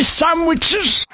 sandwiches.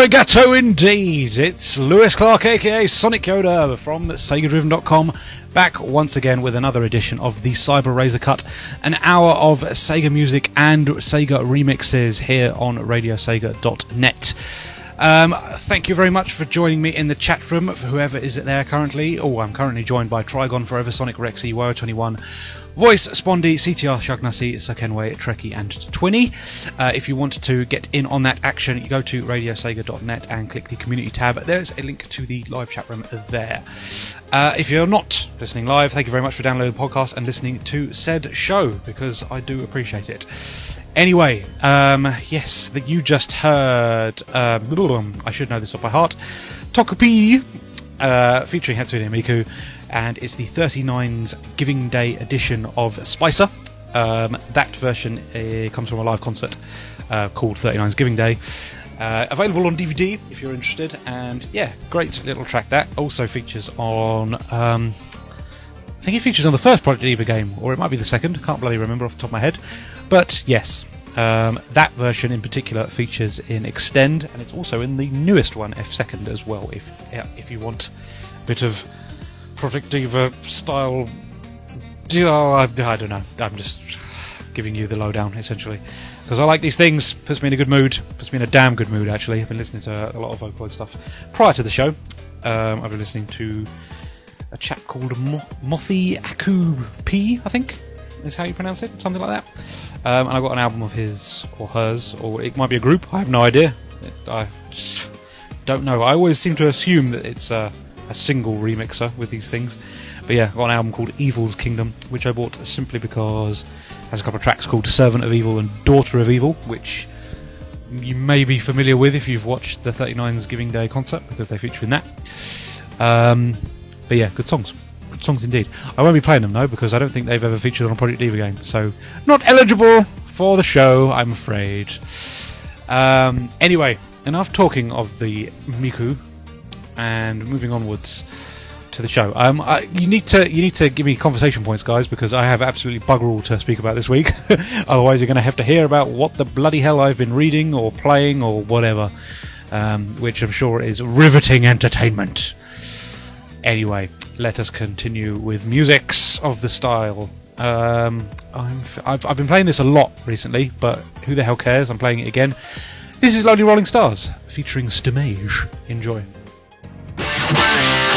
Arigato indeed. It's Lewis Clark, aka Sonic Yoda, from SegaDriven.com, back once again with another edition of the Cyber Razor Cut, an hour of Sega music and Sega remixes here on RadioSega.net. Um, thank you very much for joining me in the chat room, for whoever is there currently. Oh, I'm currently joined by Trigon Forever, Sonic Rexy, Wario 21, Voice, Spondy, CTR, Shagnassi, Sakenway, Trekkie, and Twinny. Uh, if you want to get in on that action, you go to radiosega.net and click the community tab. There's a link to the live chat room there. Uh, if you're not listening live, thank you very much for downloading the podcast and listening to said show because I do appreciate it. Anyway, um, yes, that you just heard. Um, I should know this off by heart. Toku-P, uh, featuring Hatsune Miku, and it's the 39's Giving Day edition of Spica. Um, that version uh, comes from a live concert uh, called 39's Giving Day. Uh, available on DVD if you're interested, and yeah, great little track that. Also features on. Um, I think it features on the first Project Diva game, or it might be the second. Can't bloody remember off the top of my head. But yes, um, that version in particular features in Extend, and it's also in the newest one, F Second, as well. If if you want a bit of Project Diva style, oh, I, I don't know. I'm just giving you the lowdown essentially because I like these things. Puts me in a good mood. Puts me in a damn good mood actually. I've been listening to a lot of Vocaloid stuff prior to the show. Um, I've been listening to a chap called Mo- Mothi Aku P, I think is how you pronounce it, something like that. Um, and I've got an album of his or hers, or it might be a group. I have no idea. It, I don't know. I always seem to assume that it's a, a single remixer with these things. But yeah, I've got an album called Evil's Kingdom, which I bought simply because it has a couple of tracks called Servant of Evil and Daughter of Evil, which you may be familiar with if you've watched the 39's Giving Day concert because they feature in that. Um, but yeah, good songs. Good songs indeed. I won't be playing them though because I don't think they've ever featured on a Project Diva game, so not eligible for the show, I'm afraid. Um, anyway, enough talking of the Miku and moving onwards to the show. Um, I, you need to you need to give me conversation points, guys, because I have absolutely bugger all to speak about this week. Otherwise, you're going to have to hear about what the bloody hell I've been reading or playing or whatever, um, which I'm sure is riveting entertainment. Anyway, let us continue with musics of the style. Um, I'm f- I've, I've been playing this a lot recently, but who the hell cares? I'm playing it again. This is Lonely Rolling Stars featuring Stomage. Enjoy.「Bye.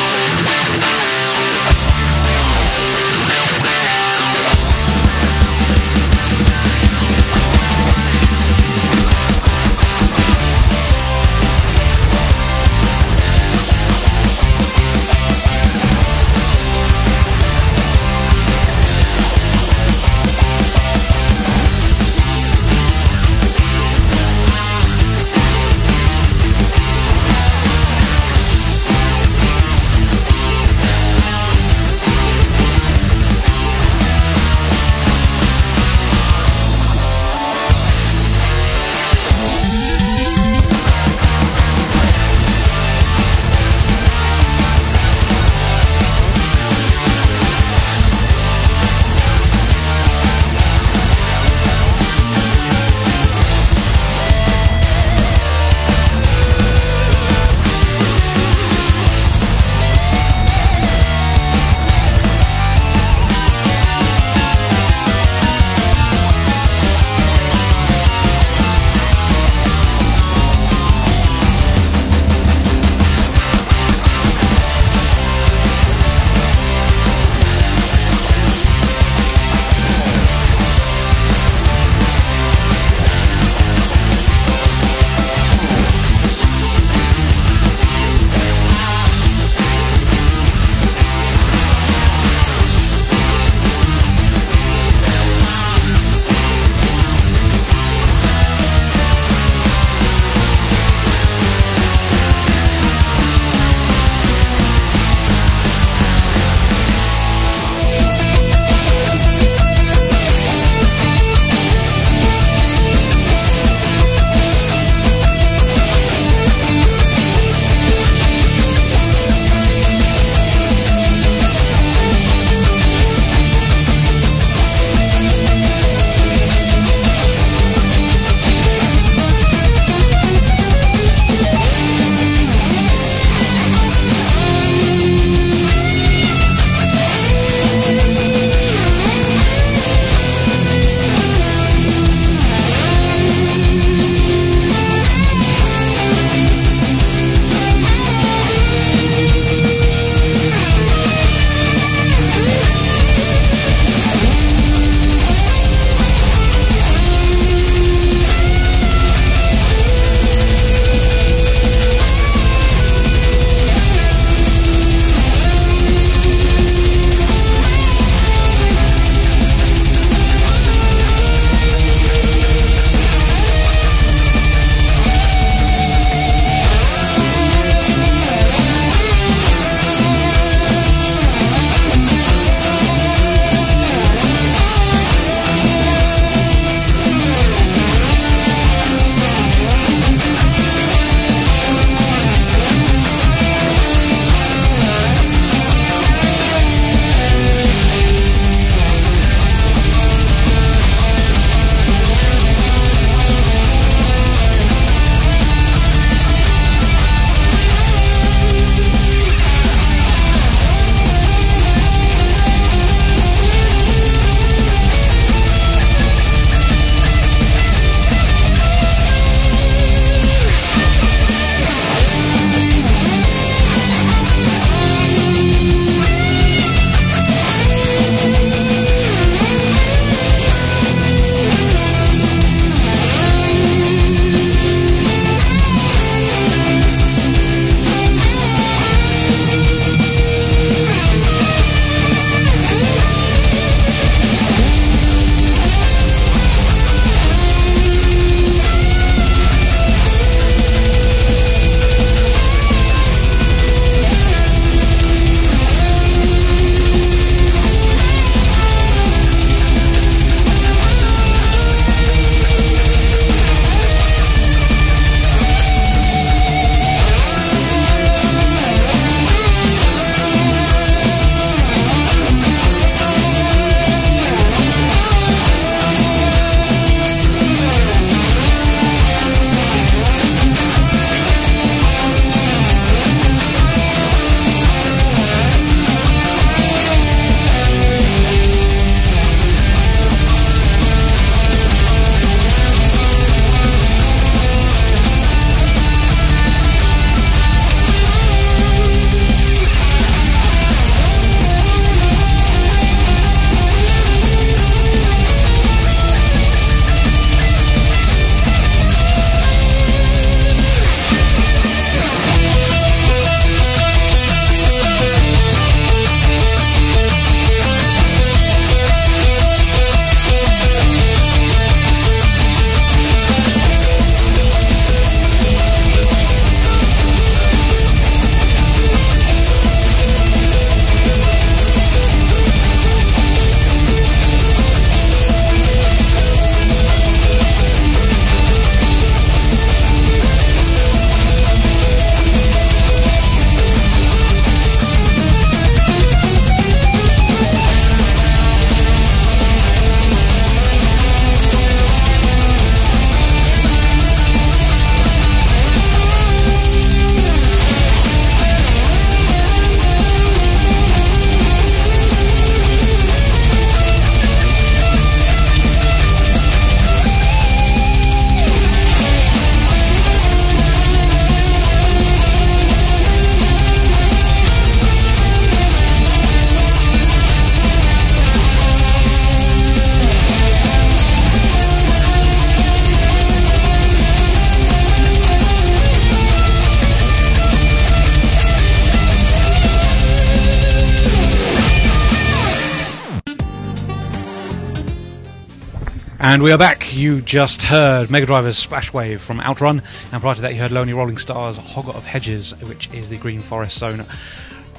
And we are back. You just heard Mega Driver's Splash Wave from Outrun, and prior to that, you heard Lonely Rolling Stars Hogger of Hedges, which is the Green Forest Zone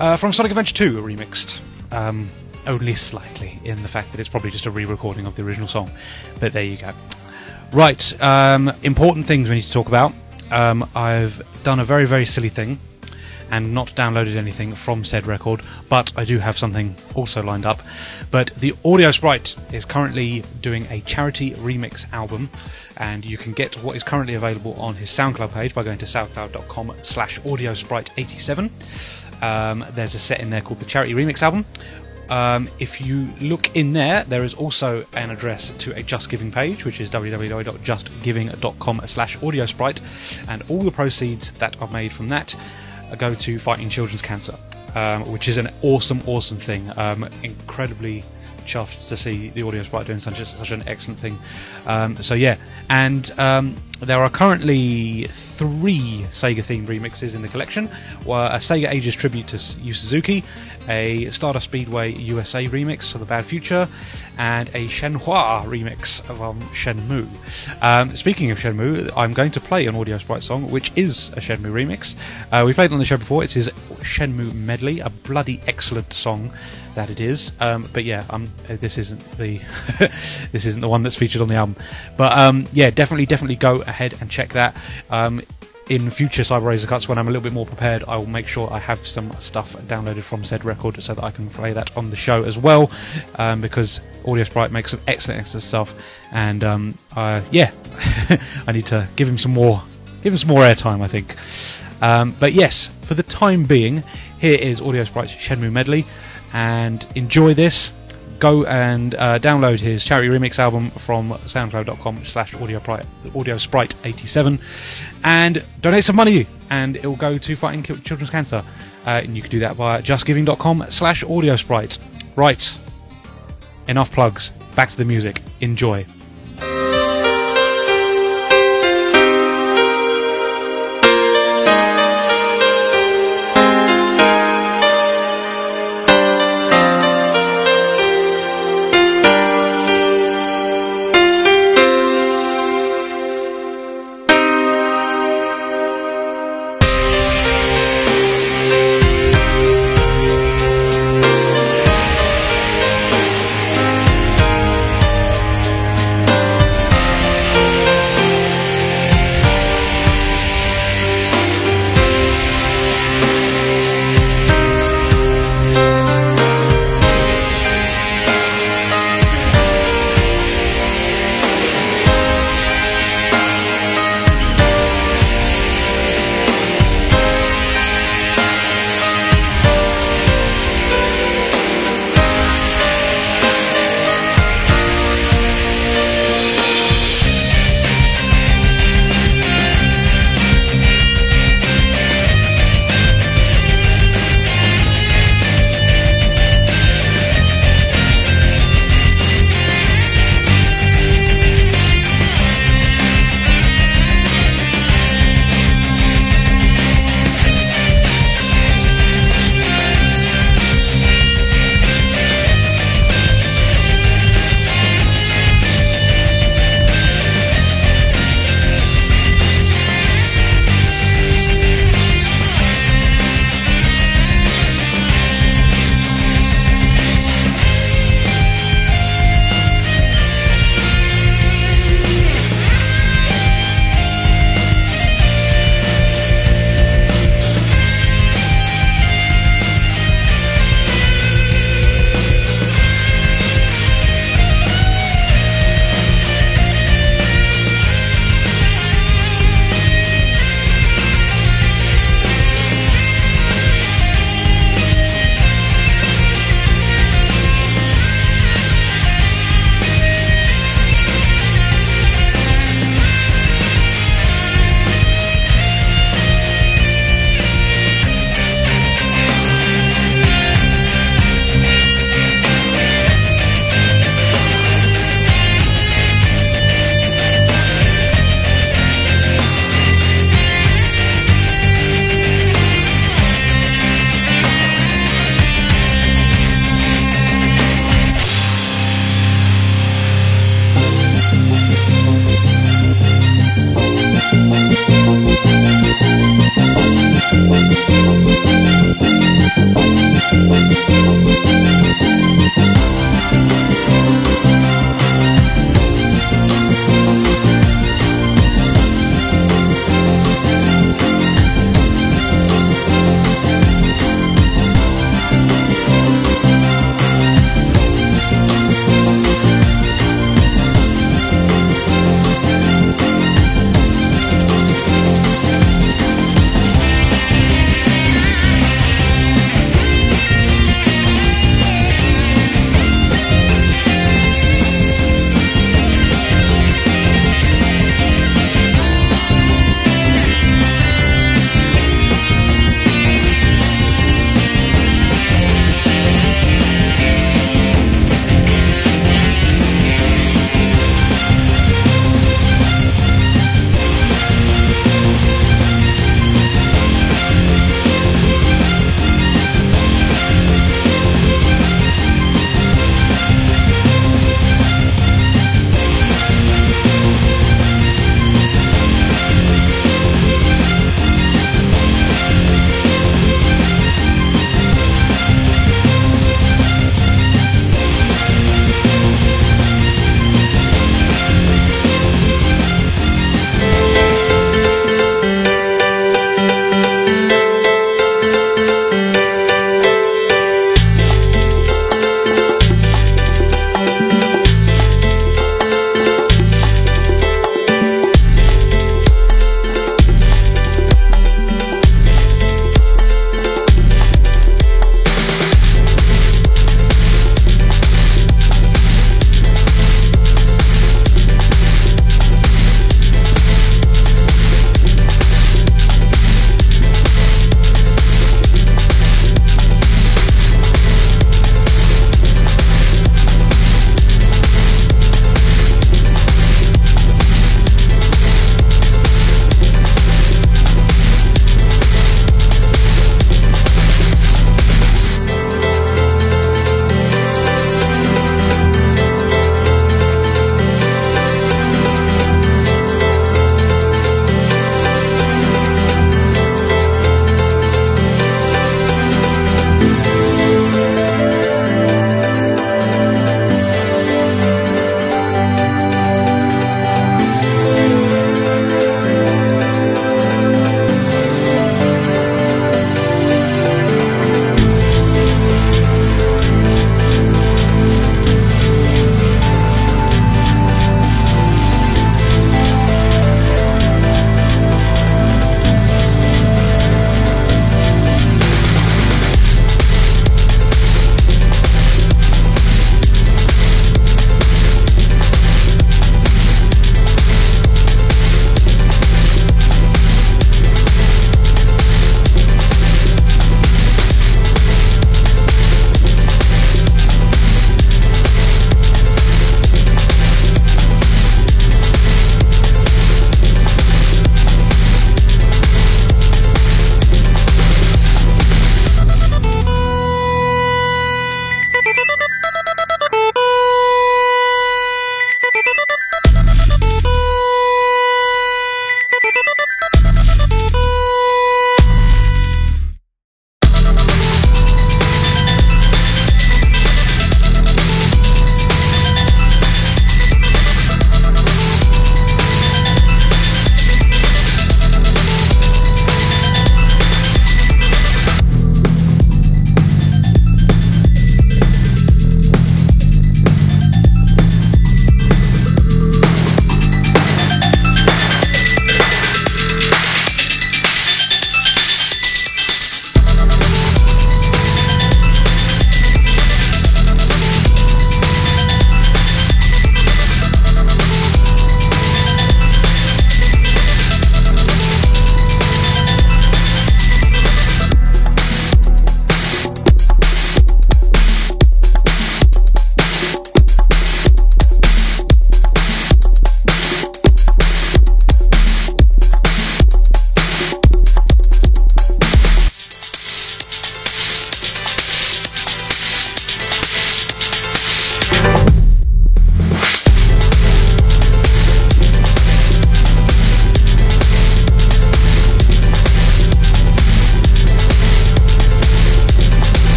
uh, from Sonic Adventure 2 remixed. Um, only slightly, in the fact that it's probably just a re recording of the original song. But there you go. Right, um, important things we need to talk about. Um, I've done a very, very silly thing and not downloaded anything from said record, but I do have something also lined up. But the Audio Sprite is currently doing a charity remix album, and you can get what is currently available on his SoundCloud page by going to soundcloud.com slash audiosprite87. Um, there's a set in there called the Charity Remix Album. Um, if you look in there, there is also an address to a Just Giving page, which is www.justgiving.com slash audiosprite, and all the proceeds that are made from that go to fighting children's cancer, um, which is an awesome, awesome thing. Um, incredibly chuffed to see the audio sprite doing such, such an excellent thing. Um, so yeah, and um, there are currently three Sega themed remixes in the collection. A Sega Ages tribute to Yu Suzuki, a Stardust Speedway USA remix for The Bad Future, and a Shenhua remix from Shenmue. Um, speaking of Shenmue, I'm going to play an Audio Sprite song, which is a Shenmue remix. Uh, we played on the show before. It's his Shenmue medley, a bloody excellent song that it is. Um, but yeah, um, this isn't the this isn't the one that's featured on the album. But um, yeah, definitely, definitely go ahead and check that. In future Cyber Razor cuts, when I'm a little bit more prepared, I will make sure I have some stuff downloaded from said record so that I can play that on the show as well. Um, because Audio Sprite makes some excellent, excellent stuff, and um, uh, yeah, I need to give him some more, give him some more airtime, I think. Um, but yes, for the time being, here is Audio Sprite's Shenmue medley, and enjoy this go and uh, download his charity remix album from soundcloud.com slash audio sprite 87 and donate some money. And it will go to fighting children's cancer. Uh, and you can do that via justgiving.com slash audio sprite. Right. Enough plugs. Back to the music. Enjoy「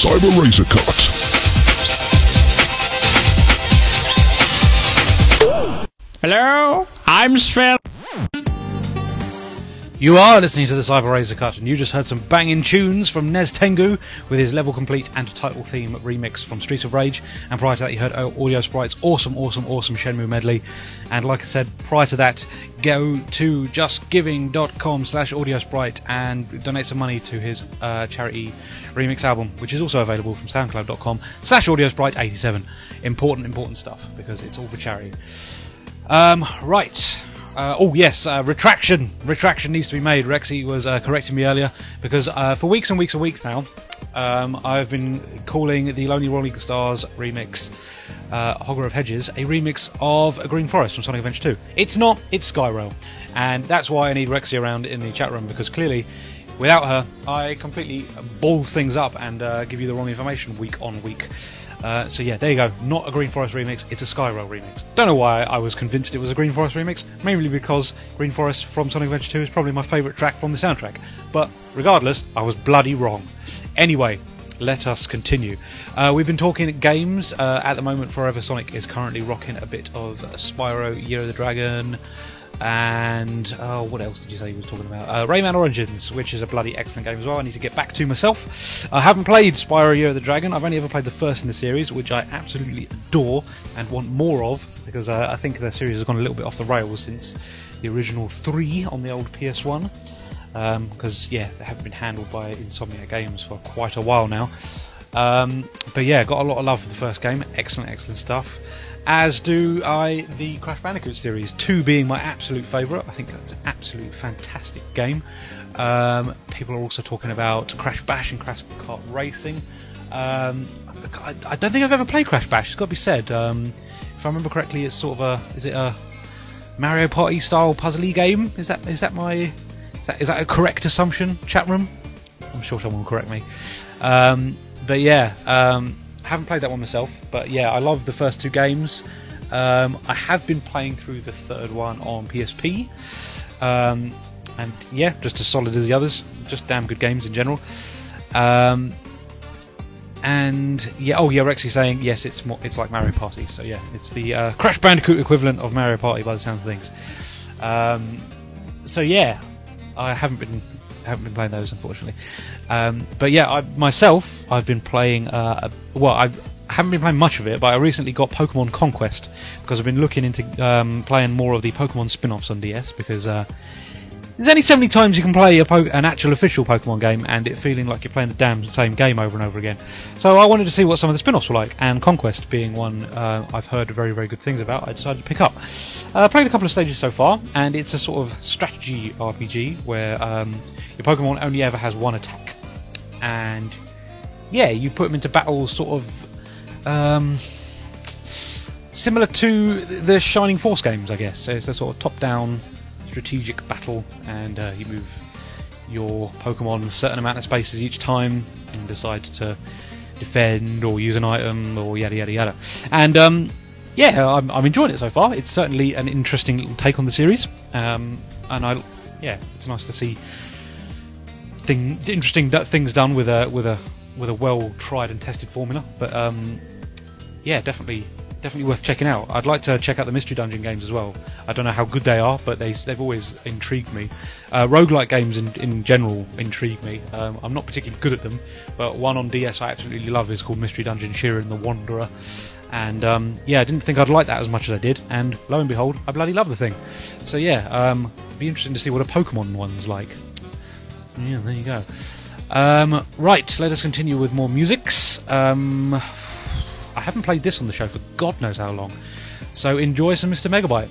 Cyber Razor Cut. Hello, I'm Sven. You are listening to the Cyber Razor Cut, and you just heard some banging tunes from Nez Tengu with his level complete and title theme remix from Streets of Rage. And prior to that, you heard Audio Sprite's awesome, awesome, awesome Shenmue medley. And like I said, prior to that, go to justgiving.com slash audio sprite and donate some money to his uh, charity remix album, which is also available from soundcloud.com slash audio sprite 87. Important, important stuff because it's all for charity. Um, right. Uh, oh yes, uh, retraction. Retraction needs to be made. Rexy was uh, correcting me earlier because uh, for weeks and weeks and weeks now, um, I've been calling the Lonely Rolling Stars remix, uh, Hogger of Hedges, a remix of Green Forest from Sonic Adventure 2. It's not. It's Skyrail, and that's why I need Rexy around in the chat room because clearly. Without her, I completely balls things up and uh, give you the wrong information week on week. Uh, so yeah, there you go. Not a Green Forest remix, it's a Skyrail remix. Don't know why I was convinced it was a Green Forest remix, mainly because Green Forest from Sonic Adventure 2 is probably my favourite track from the soundtrack. But regardless, I was bloody wrong. Anyway, let us continue. Uh, we've been talking games. Uh, at the moment, Forever Sonic is currently rocking a bit of Spyro, Year of the Dragon, and oh, what else did you say he was talking about? Uh, Rayman Origins, which is a bloody excellent game as well. I need to get back to myself. I haven't played Spyro Year of the Dragon. I've only ever played the first in the series, which I absolutely adore and want more of because uh, I think the series has gone a little bit off the rails since the original three on the old PS1. Because um, yeah, they haven't been handled by Insomniac Games for quite a while now. Um, but yeah, got a lot of love for the first game. Excellent, excellent stuff as do I the Crash Bandicoot series. Two being my absolute favourite. I think that's an absolute fantastic game. Um, people are also talking about Crash Bash and Crash Kart Racing. Um, I, don't think I've ever played Crash Bash. It's got to be said. Um, if I remember correctly, it's sort of a is it a Mario Party style puzzly game? Is that is that my is that is that a correct assumption? Chat room. I'm sure someone will correct me. Um, but yeah, um, haven't played that one myself, but yeah, I love the first two games. Um, I have been playing through the third one on PSP, um, and yeah, just as solid as the others. Just damn good games in general. Um, and yeah, oh yeah, Rexy saying yes, it's more, it's like Mario Party. So yeah, it's the uh, Crash Bandicoot equivalent of Mario Party by the sounds of things. Um, so yeah, I haven't been haven't been playing those unfortunately. Um, but yeah, I, myself, I've been playing. Uh, well, I've, I haven't been playing much of it, but I recently got Pokemon Conquest because I've been looking into um, playing more of the Pokemon spin-offs on DS because uh, there's only so many times you can play an actual official Pokemon game and it feeling like you're playing the damn same game over and over again. So I wanted to see what some of the spin-offs were like, and Conquest being one uh, I've heard very very good things about, I decided to pick up. I uh, played a couple of stages so far, and it's a sort of strategy RPG where um, your Pokemon only ever has one attack and yeah, you put them into battles sort of um, similar to the Shining Force games, I guess. So it's a sort of top-down strategic battle, and uh, you move your Pokemon a certain amount of spaces each time, and decide to defend or use an item or yada yada yada. And um, yeah, I'm, I'm, enjoying it so far. It's certainly an interesting little take on the series, um, and I yeah, it's nice to see thing, interesting things done with a with a with a well tried and tested formula. But um, yeah, definitely definitely worth checking out. I'd like to check out the Mystery Dungeon games as well. I don't know how good they are, but they, they've always intrigued me. Uh, roguelike games in, in general intrigue me. Um, I'm not particularly good at them, but one on DS I absolutely love is called Mystery Dungeon Shiren the Wanderer. And um, yeah, I didn't think I'd like that as much as I did, and lo and behold, I bloody love the thing. So yeah, um, be interesting to see what a Pokemon one's like. Yeah, there you go. Um, right, let us continue with more musics. Um, I haven't played this on the show for God knows how long. So enjoy some Mr. Megabyte.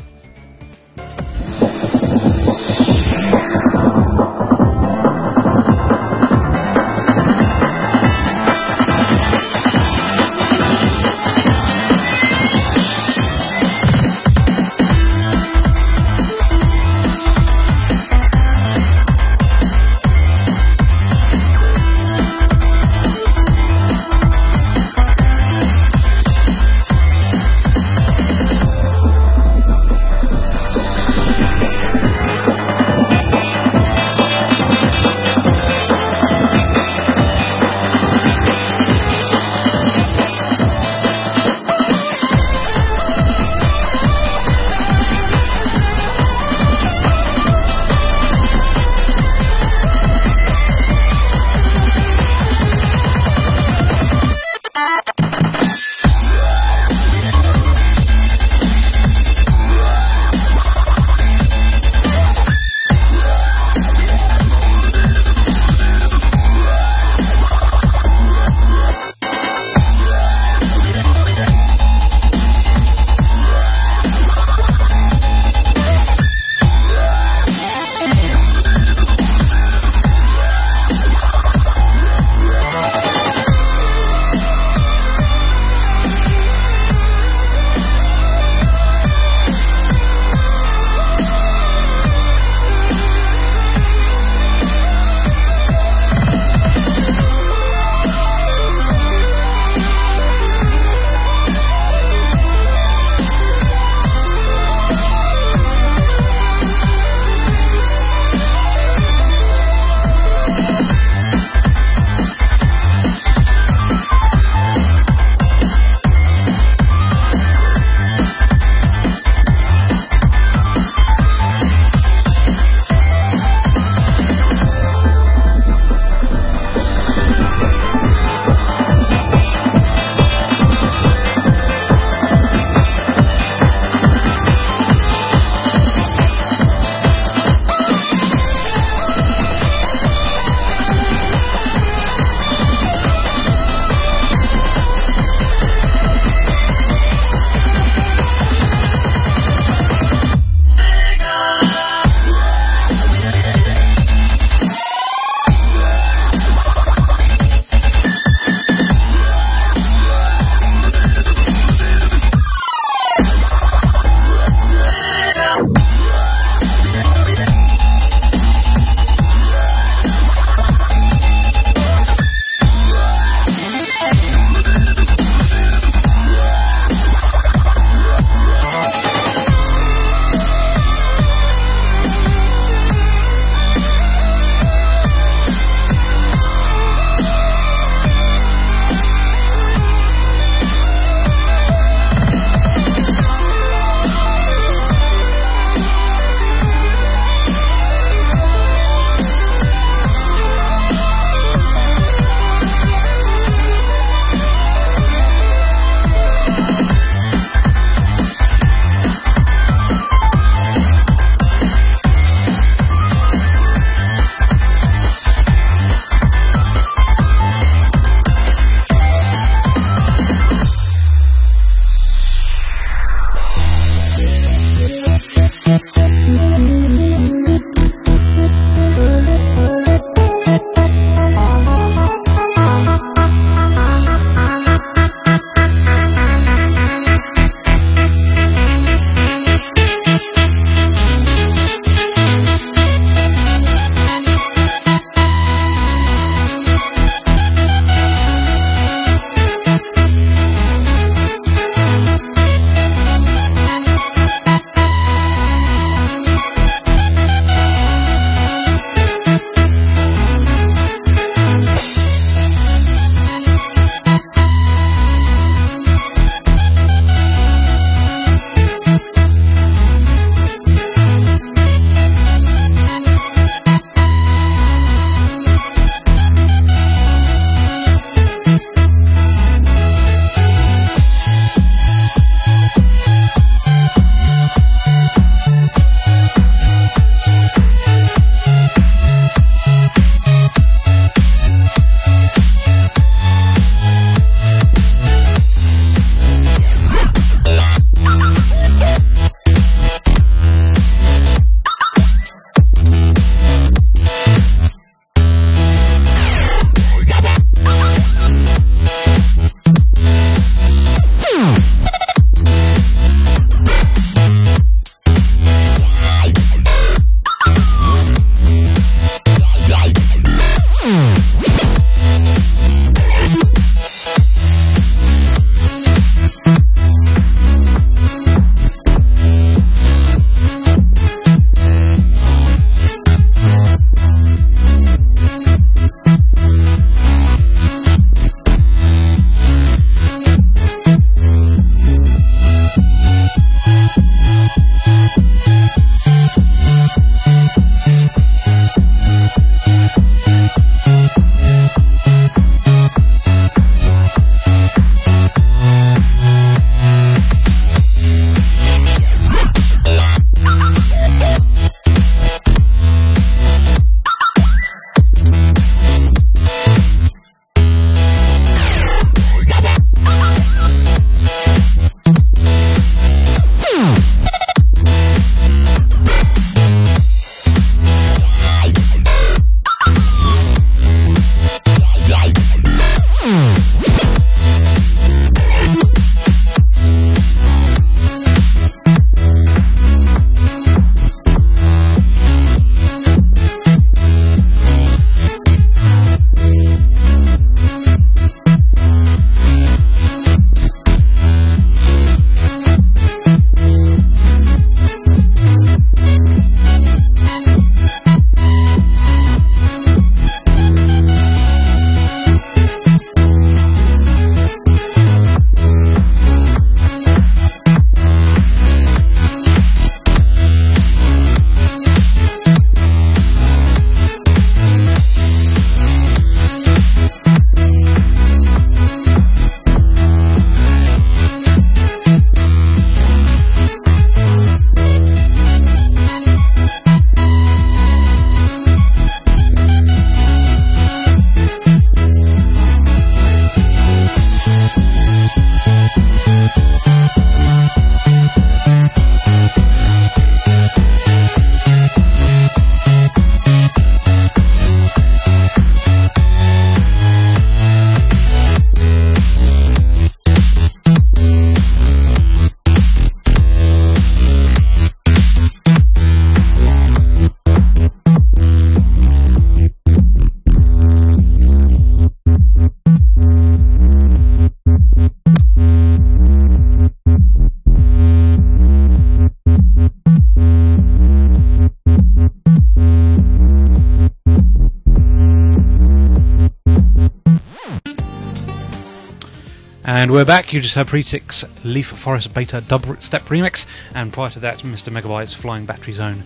Back. You just heard Pretix Leaf Forest Beta Dub Step Remix, and prior to that, Mr. Megabyte's Flying Battery Zone,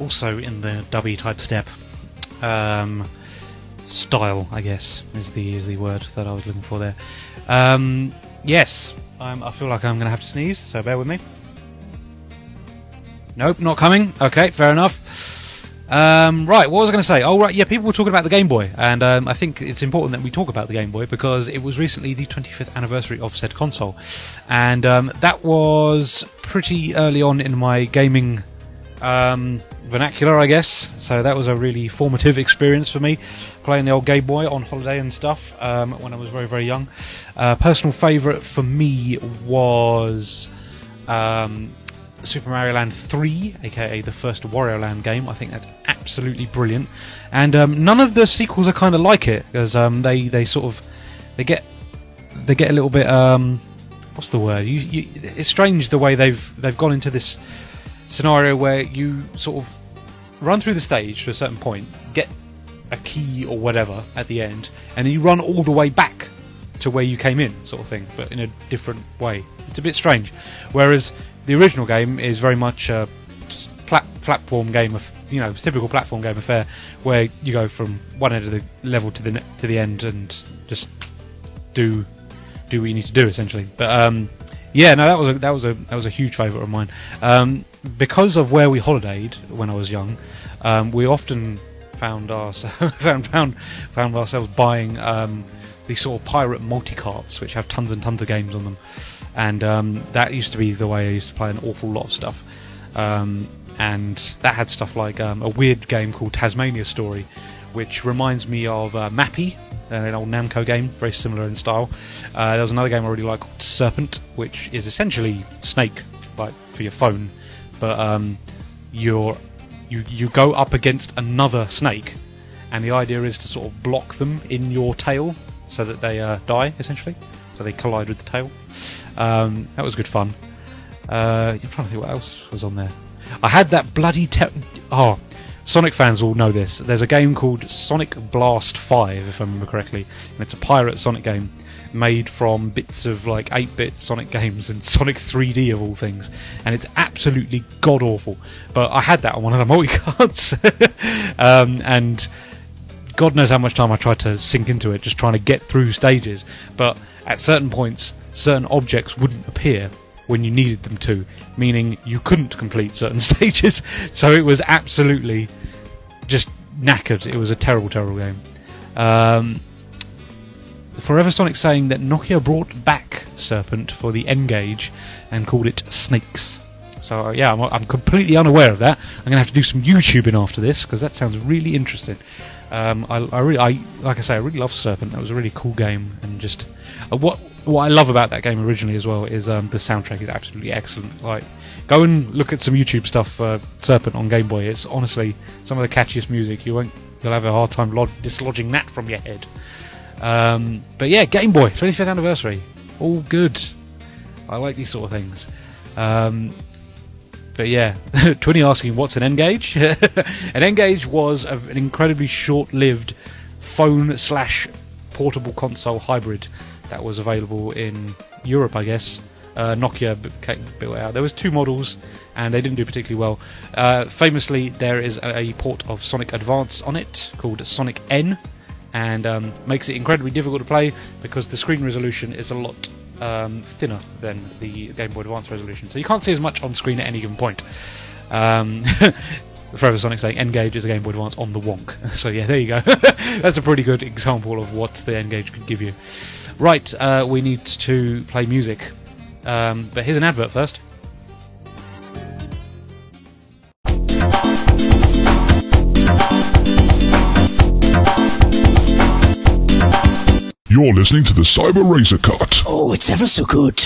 also in the dubby type step um, style. I guess is the is the word that I was looking for there. Um, yes, I'm, I feel like I'm going to have to sneeze, so bear with me. Nope, not coming. Okay, fair enough. Um, right, what was I going to say? Oh, right, yeah, people were talking about the Game Boy, and um, I think it's important that we talk about the Game Boy because it was recently the 25th anniversary of said console, and um, that was pretty early on in my gaming um, vernacular, I guess. So that was a really formative experience for me, playing the old Game Boy on holiday and stuff um, when I was very, very young. Uh, personal favourite for me was. Um, Super Mario Land 3, aka the first Wario Land game. I think that's absolutely brilliant. And um, none of the sequels are kind of like it because um, they they sort of they get they get a little bit um, what's the word? You, you, it's strange the way they've they've gone into this scenario where you sort of run through the stage to a certain point, get a key or whatever at the end, and then you run all the way back to where you came in, sort of thing, but in a different way. It's a bit strange. Whereas the original game is very much a plat- platform game of you know typical platform game affair where you go from one end of the level to the ne- to the end and just do do what you need to do essentially. But um, yeah, no, that was a, that was a that was a huge favourite of mine um, because of where we holidayed when I was young. Um, we often found ourselves found, found found ourselves buying um, these sort of pirate multi carts which have tons and tons of games on them, and um, that used to be the way I used to play an awful lot of stuff. Um, and that had stuff like um, a weird game called Tasmania Story, which reminds me of uh, Mappy, an old Namco game, very similar in style. Uh, there was another game I really like called Serpent, which is essentially Snake, like for your phone, but um, you're you you go up against another snake, and the idea is to sort of block them in your tail so that they uh, die essentially, so they collide with the tail. Um, that was good fun. Uh, I'm trying to think what else was on there. I had that bloody te- oh. Sonic fans will know this. There's a game called Sonic Blast 5, if I remember correctly, and it's a pirate Sonic game made from bits of like 8 bit Sonic games and Sonic 3D of all things, and it's absolutely god awful. But I had that on one of the multi cards, um, and God knows how much time I tried to sink into it, just trying to get through stages. But at certain points, certain objects wouldn't appear when you needed them to, meaning you couldn't complete certain stages. So it was absolutely just knackered. It was a terrible, terrible game. Um, Forever Sonic saying that Nokia brought back Serpent for the N-Gage and called it Snakes. So uh, yeah, I'm, I'm completely unaware of that. I'm going to have to do some YouTubing after this because that sounds really interesting. Um, I, I really, I like I say, I really love Serpent. That was a really cool game, and just uh, what what I love about that game originally as well is um, the soundtrack is absolutely excellent. Like, go and look at some YouTube stuff for Serpent on Game Boy. It's honestly some of the catchiest music. You won't, you'll have a hard time lod- dislodging that from your head. Um, but yeah, Game Boy 25th anniversary, all good. I like these sort of things. Um, but yeah, Twinny asking what's an N-Gage? an N-Gage was a, an incredibly short-lived phone slash portable console hybrid that was available in Europe, I guess. Uh, Nokia built out. There was two models, and they didn't do particularly well. Uh, famously, there is a, a port of Sonic Advance on it called Sonic N, and um, makes it incredibly difficult to play because the screen resolution is a lot um, thinner than the Game Boy Advance resolution, so you can't see as much on screen at any given point. Um, Forever Sonic saying N-Gage is a Game Boy Advance on the wonk. So yeah, there you go. That's a pretty good example of what the N-Gage could give you. Right, uh, we need to play music. Um, but here's an advert first. You're listening to the Cyber Razor Cut. Oh, it's ever so good.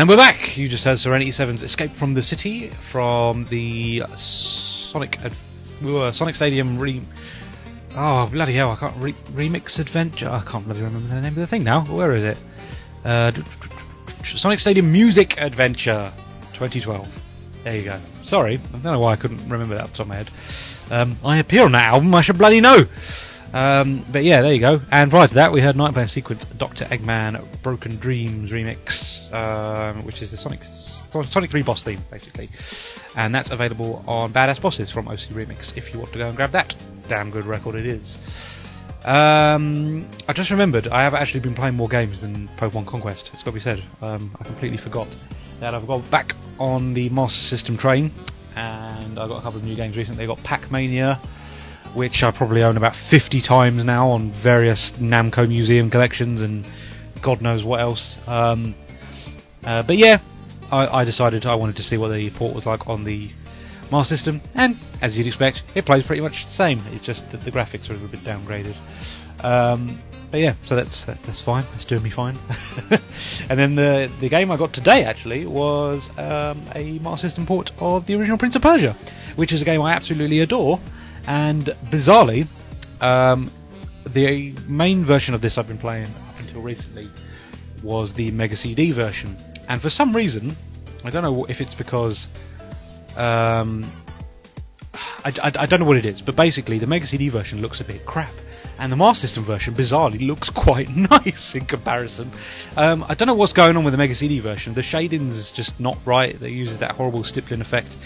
And we're back. You just heard Serenity 7's Escape from the City from the Sonic uh, Sonic Stadium re. Oh bloody hell! I can't re- remix adventure. I can't bloody remember the name of the thing now. Where is it? Uh, Sonic Stadium Music Adventure 2012. There you go. Sorry, I don't know why I couldn't remember that off the top of my head. Um, I appear on that album. I should bloody know. Um, but yeah, there you go. And prior to that, we heard Nightmare Sequence Dr. Eggman Broken Dreams remix, um, which is the Sonic Sonic 3 boss theme, basically. And that's available on Badass Bosses from OC Remix if you want to go and grab that. Damn good record it is. Um, I just remembered I have actually been playing more games than Pokemon Conquest. It's got to be said. Um, I completely forgot that I've got back on the Master System train, and I've got a couple of new games recently. I got Pac Mania, which I probably own about 50 times now on various Namco Museum collections and God knows what else. Um, uh, but yeah, I, I decided I wanted to see what the port was like on the Master System, and as you'd expect, it plays pretty much the same. It's just that the graphics are a little bit downgraded. Um, but yeah, so that's that, that's fine. That's doing me fine. and then the the game I got today actually was um, a Master System port of the original Prince of Persia, which is a game I absolutely adore. And bizarrely, um, the main version of this I've been playing up until recently was the Mega CD version. And for some reason, I don't know if it's because um, I, I, I don't know what it is, but basically the Mega CD version looks a bit crap, and the Master System version bizarrely looks quite nice in comparison. Um, I don't know what's going on with the Mega CD version. The shading's just not right. It uses that horrible stippling effect,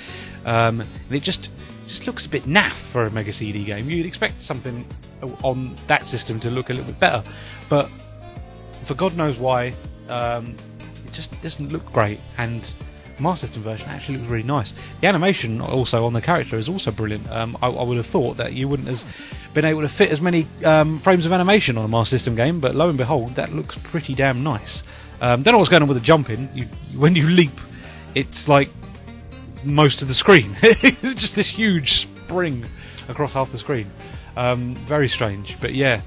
um, and it just just looks a bit naff for a Mega CD game. You'd expect something on that system to look a little bit better, but for God knows why, um, it just doesn't look great. And Master System version actually looks really nice. The animation also on the character is also brilliant. Um, I, I would have thought that you wouldn't have been able to fit as many um, frames of animation on a Master System game, but lo and behold, that looks pretty damn nice. Um, don't know what's going on with the jumping. You, when you leap, it's like most of the screen. it's just this huge spring across half the screen. Um, very strange, but yeah.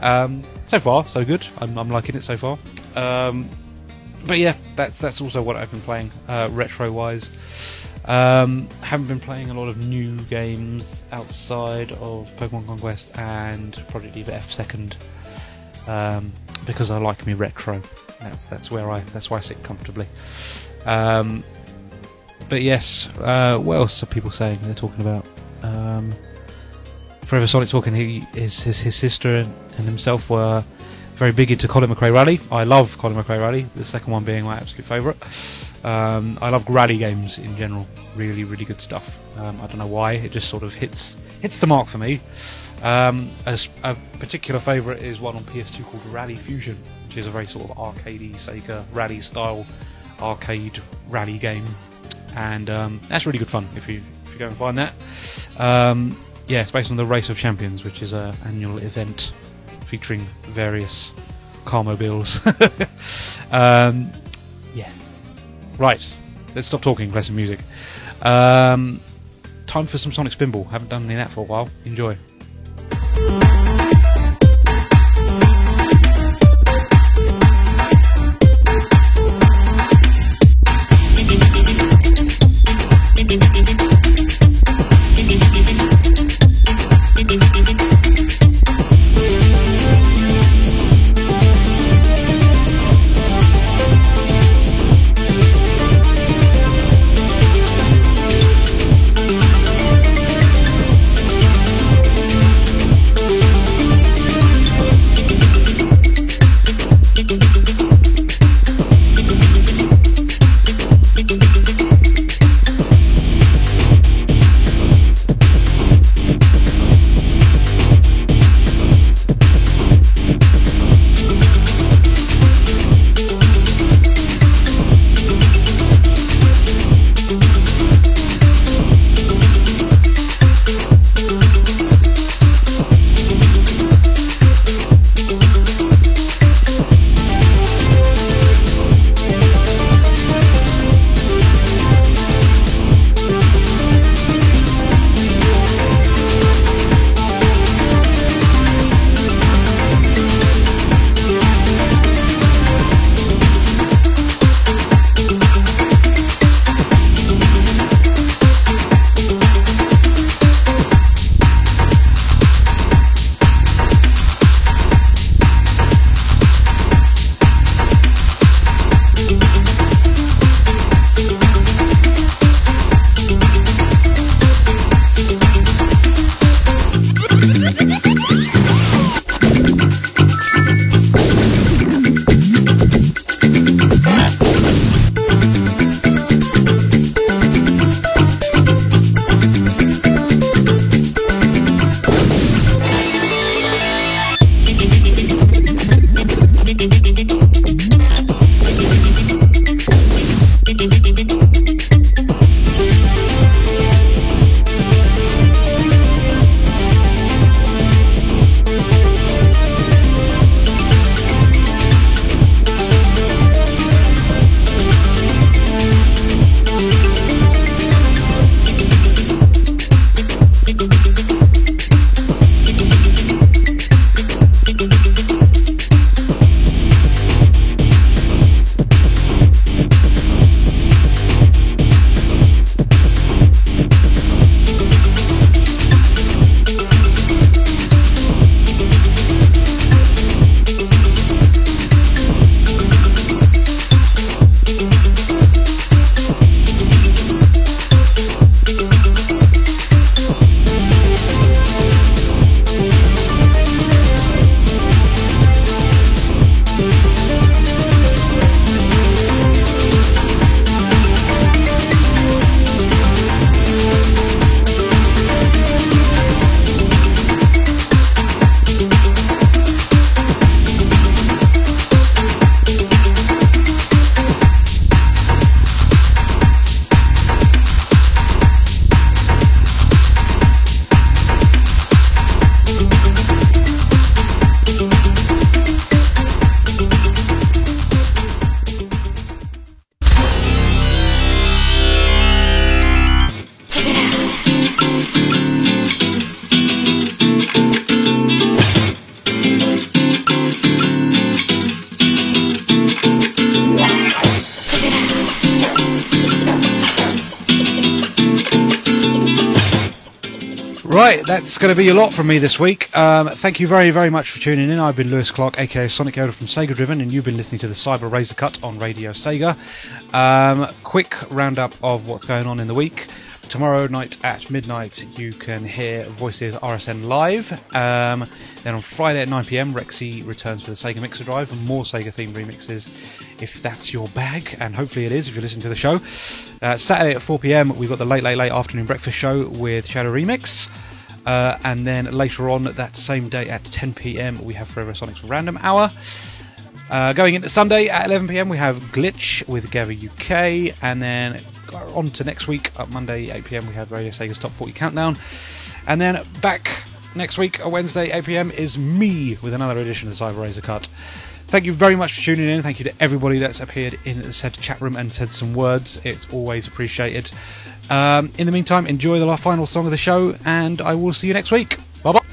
Um, so far, so good. I'm, I'm liking it so far. Um, but yeah, that's that's also what I've been playing uh, retro wise. Um, haven't been playing a lot of new games outside of Pokemon Conquest and Project Diva F Second um, because I like me retro. That's that's where I that's why I sit comfortably. Um, but yes, uh, what else are people saying? They're talking about um, Forever Sonic talking. He his his, his sister and, himself were very big into Colin McRae Rally. I love Colin McRae Rally. The second one being my absolute favourite. Um, I love rally games in general. Really, really good stuff. Um, I don't know why. It just sort of hits hits the mark for me. Um, as a particular favourite is one on PS2 called Rally Fusion, which is a very sort of arcadey Sega rally style arcade rally game, and um, that's really good fun if you if you go and find that. Um, yeah, it's based on the Race of Champions, which is an annual event featuring various car mobiles. um, yeah. Right. Let's stop talking, play some music. Um, time for some Sonic Spinball. Haven't done any of that for a while. Enjoy. Going to be a lot from me this week. Um, thank you very, very much for tuning in. I've been Lewis Clark, aka Sonic Yoda from Sega Driven, and you've been listening to the Cyber Razor Cut on Radio Sega. Um, quick roundup of what's going on in the week. Tomorrow night at midnight, you can hear Voices RSN live. Um, then on Friday at 9 pm, Rexy returns for the Sega Mixer Drive and more Sega themed remixes if that's your bag, and hopefully it is if you listen to the show. Uh, Saturday at 4 pm, we've got the Late Late Late Afternoon Breakfast Show with Shadow Remix. Uh, and then later on that same day at 10 pm, we have Forever Sonic's Random Hour. Uh, going into Sunday at 11 pm, we have Glitch with Gava UK, and then on to next week at Monday 8 pm, we have Radio Sega's Top 40 Countdown, and then back next week on Wednesday 8 pm is me with another edition of the Cyber Razor Cut. Thank you very much for tuning in. Thank you to everybody that's appeared in the said chat room and said some words. It's always appreciated. Um, in the meantime, enjoy the final song of the show, and I will see you next week. Bye bye.「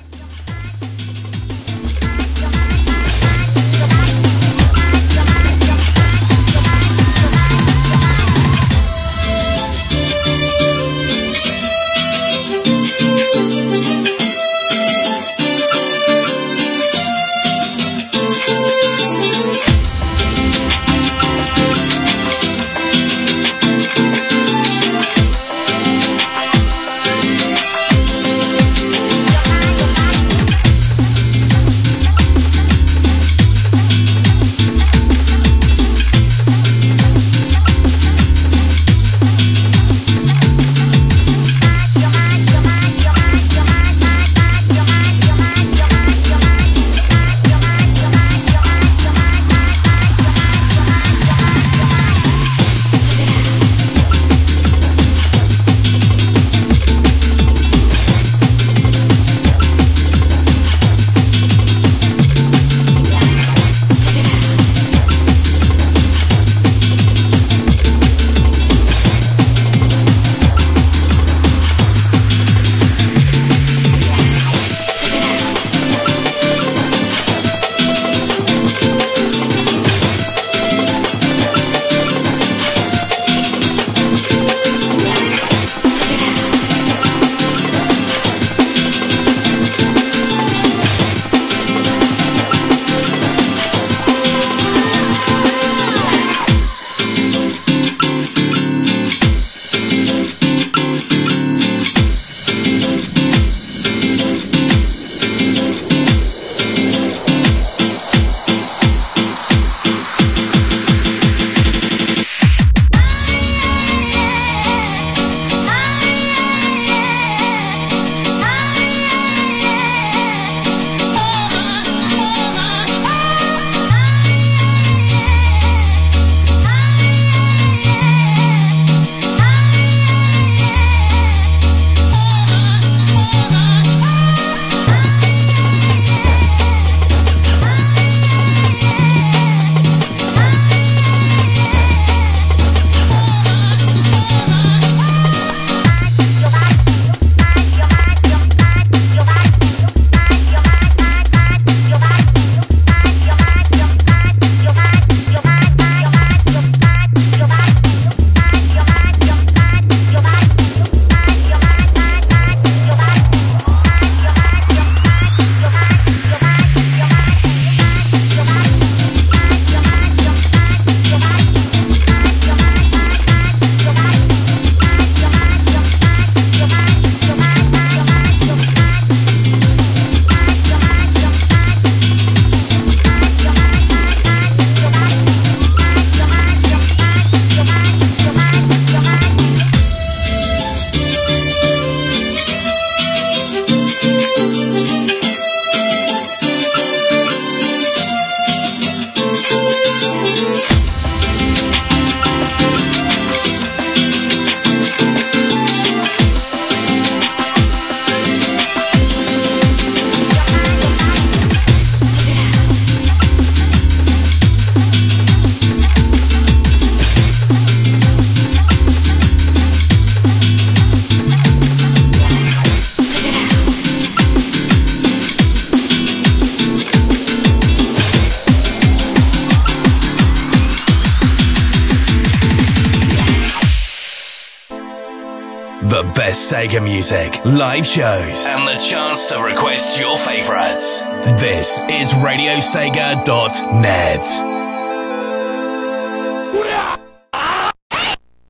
music, live shows, and the chance to request your favorites. This is RadioSega.net.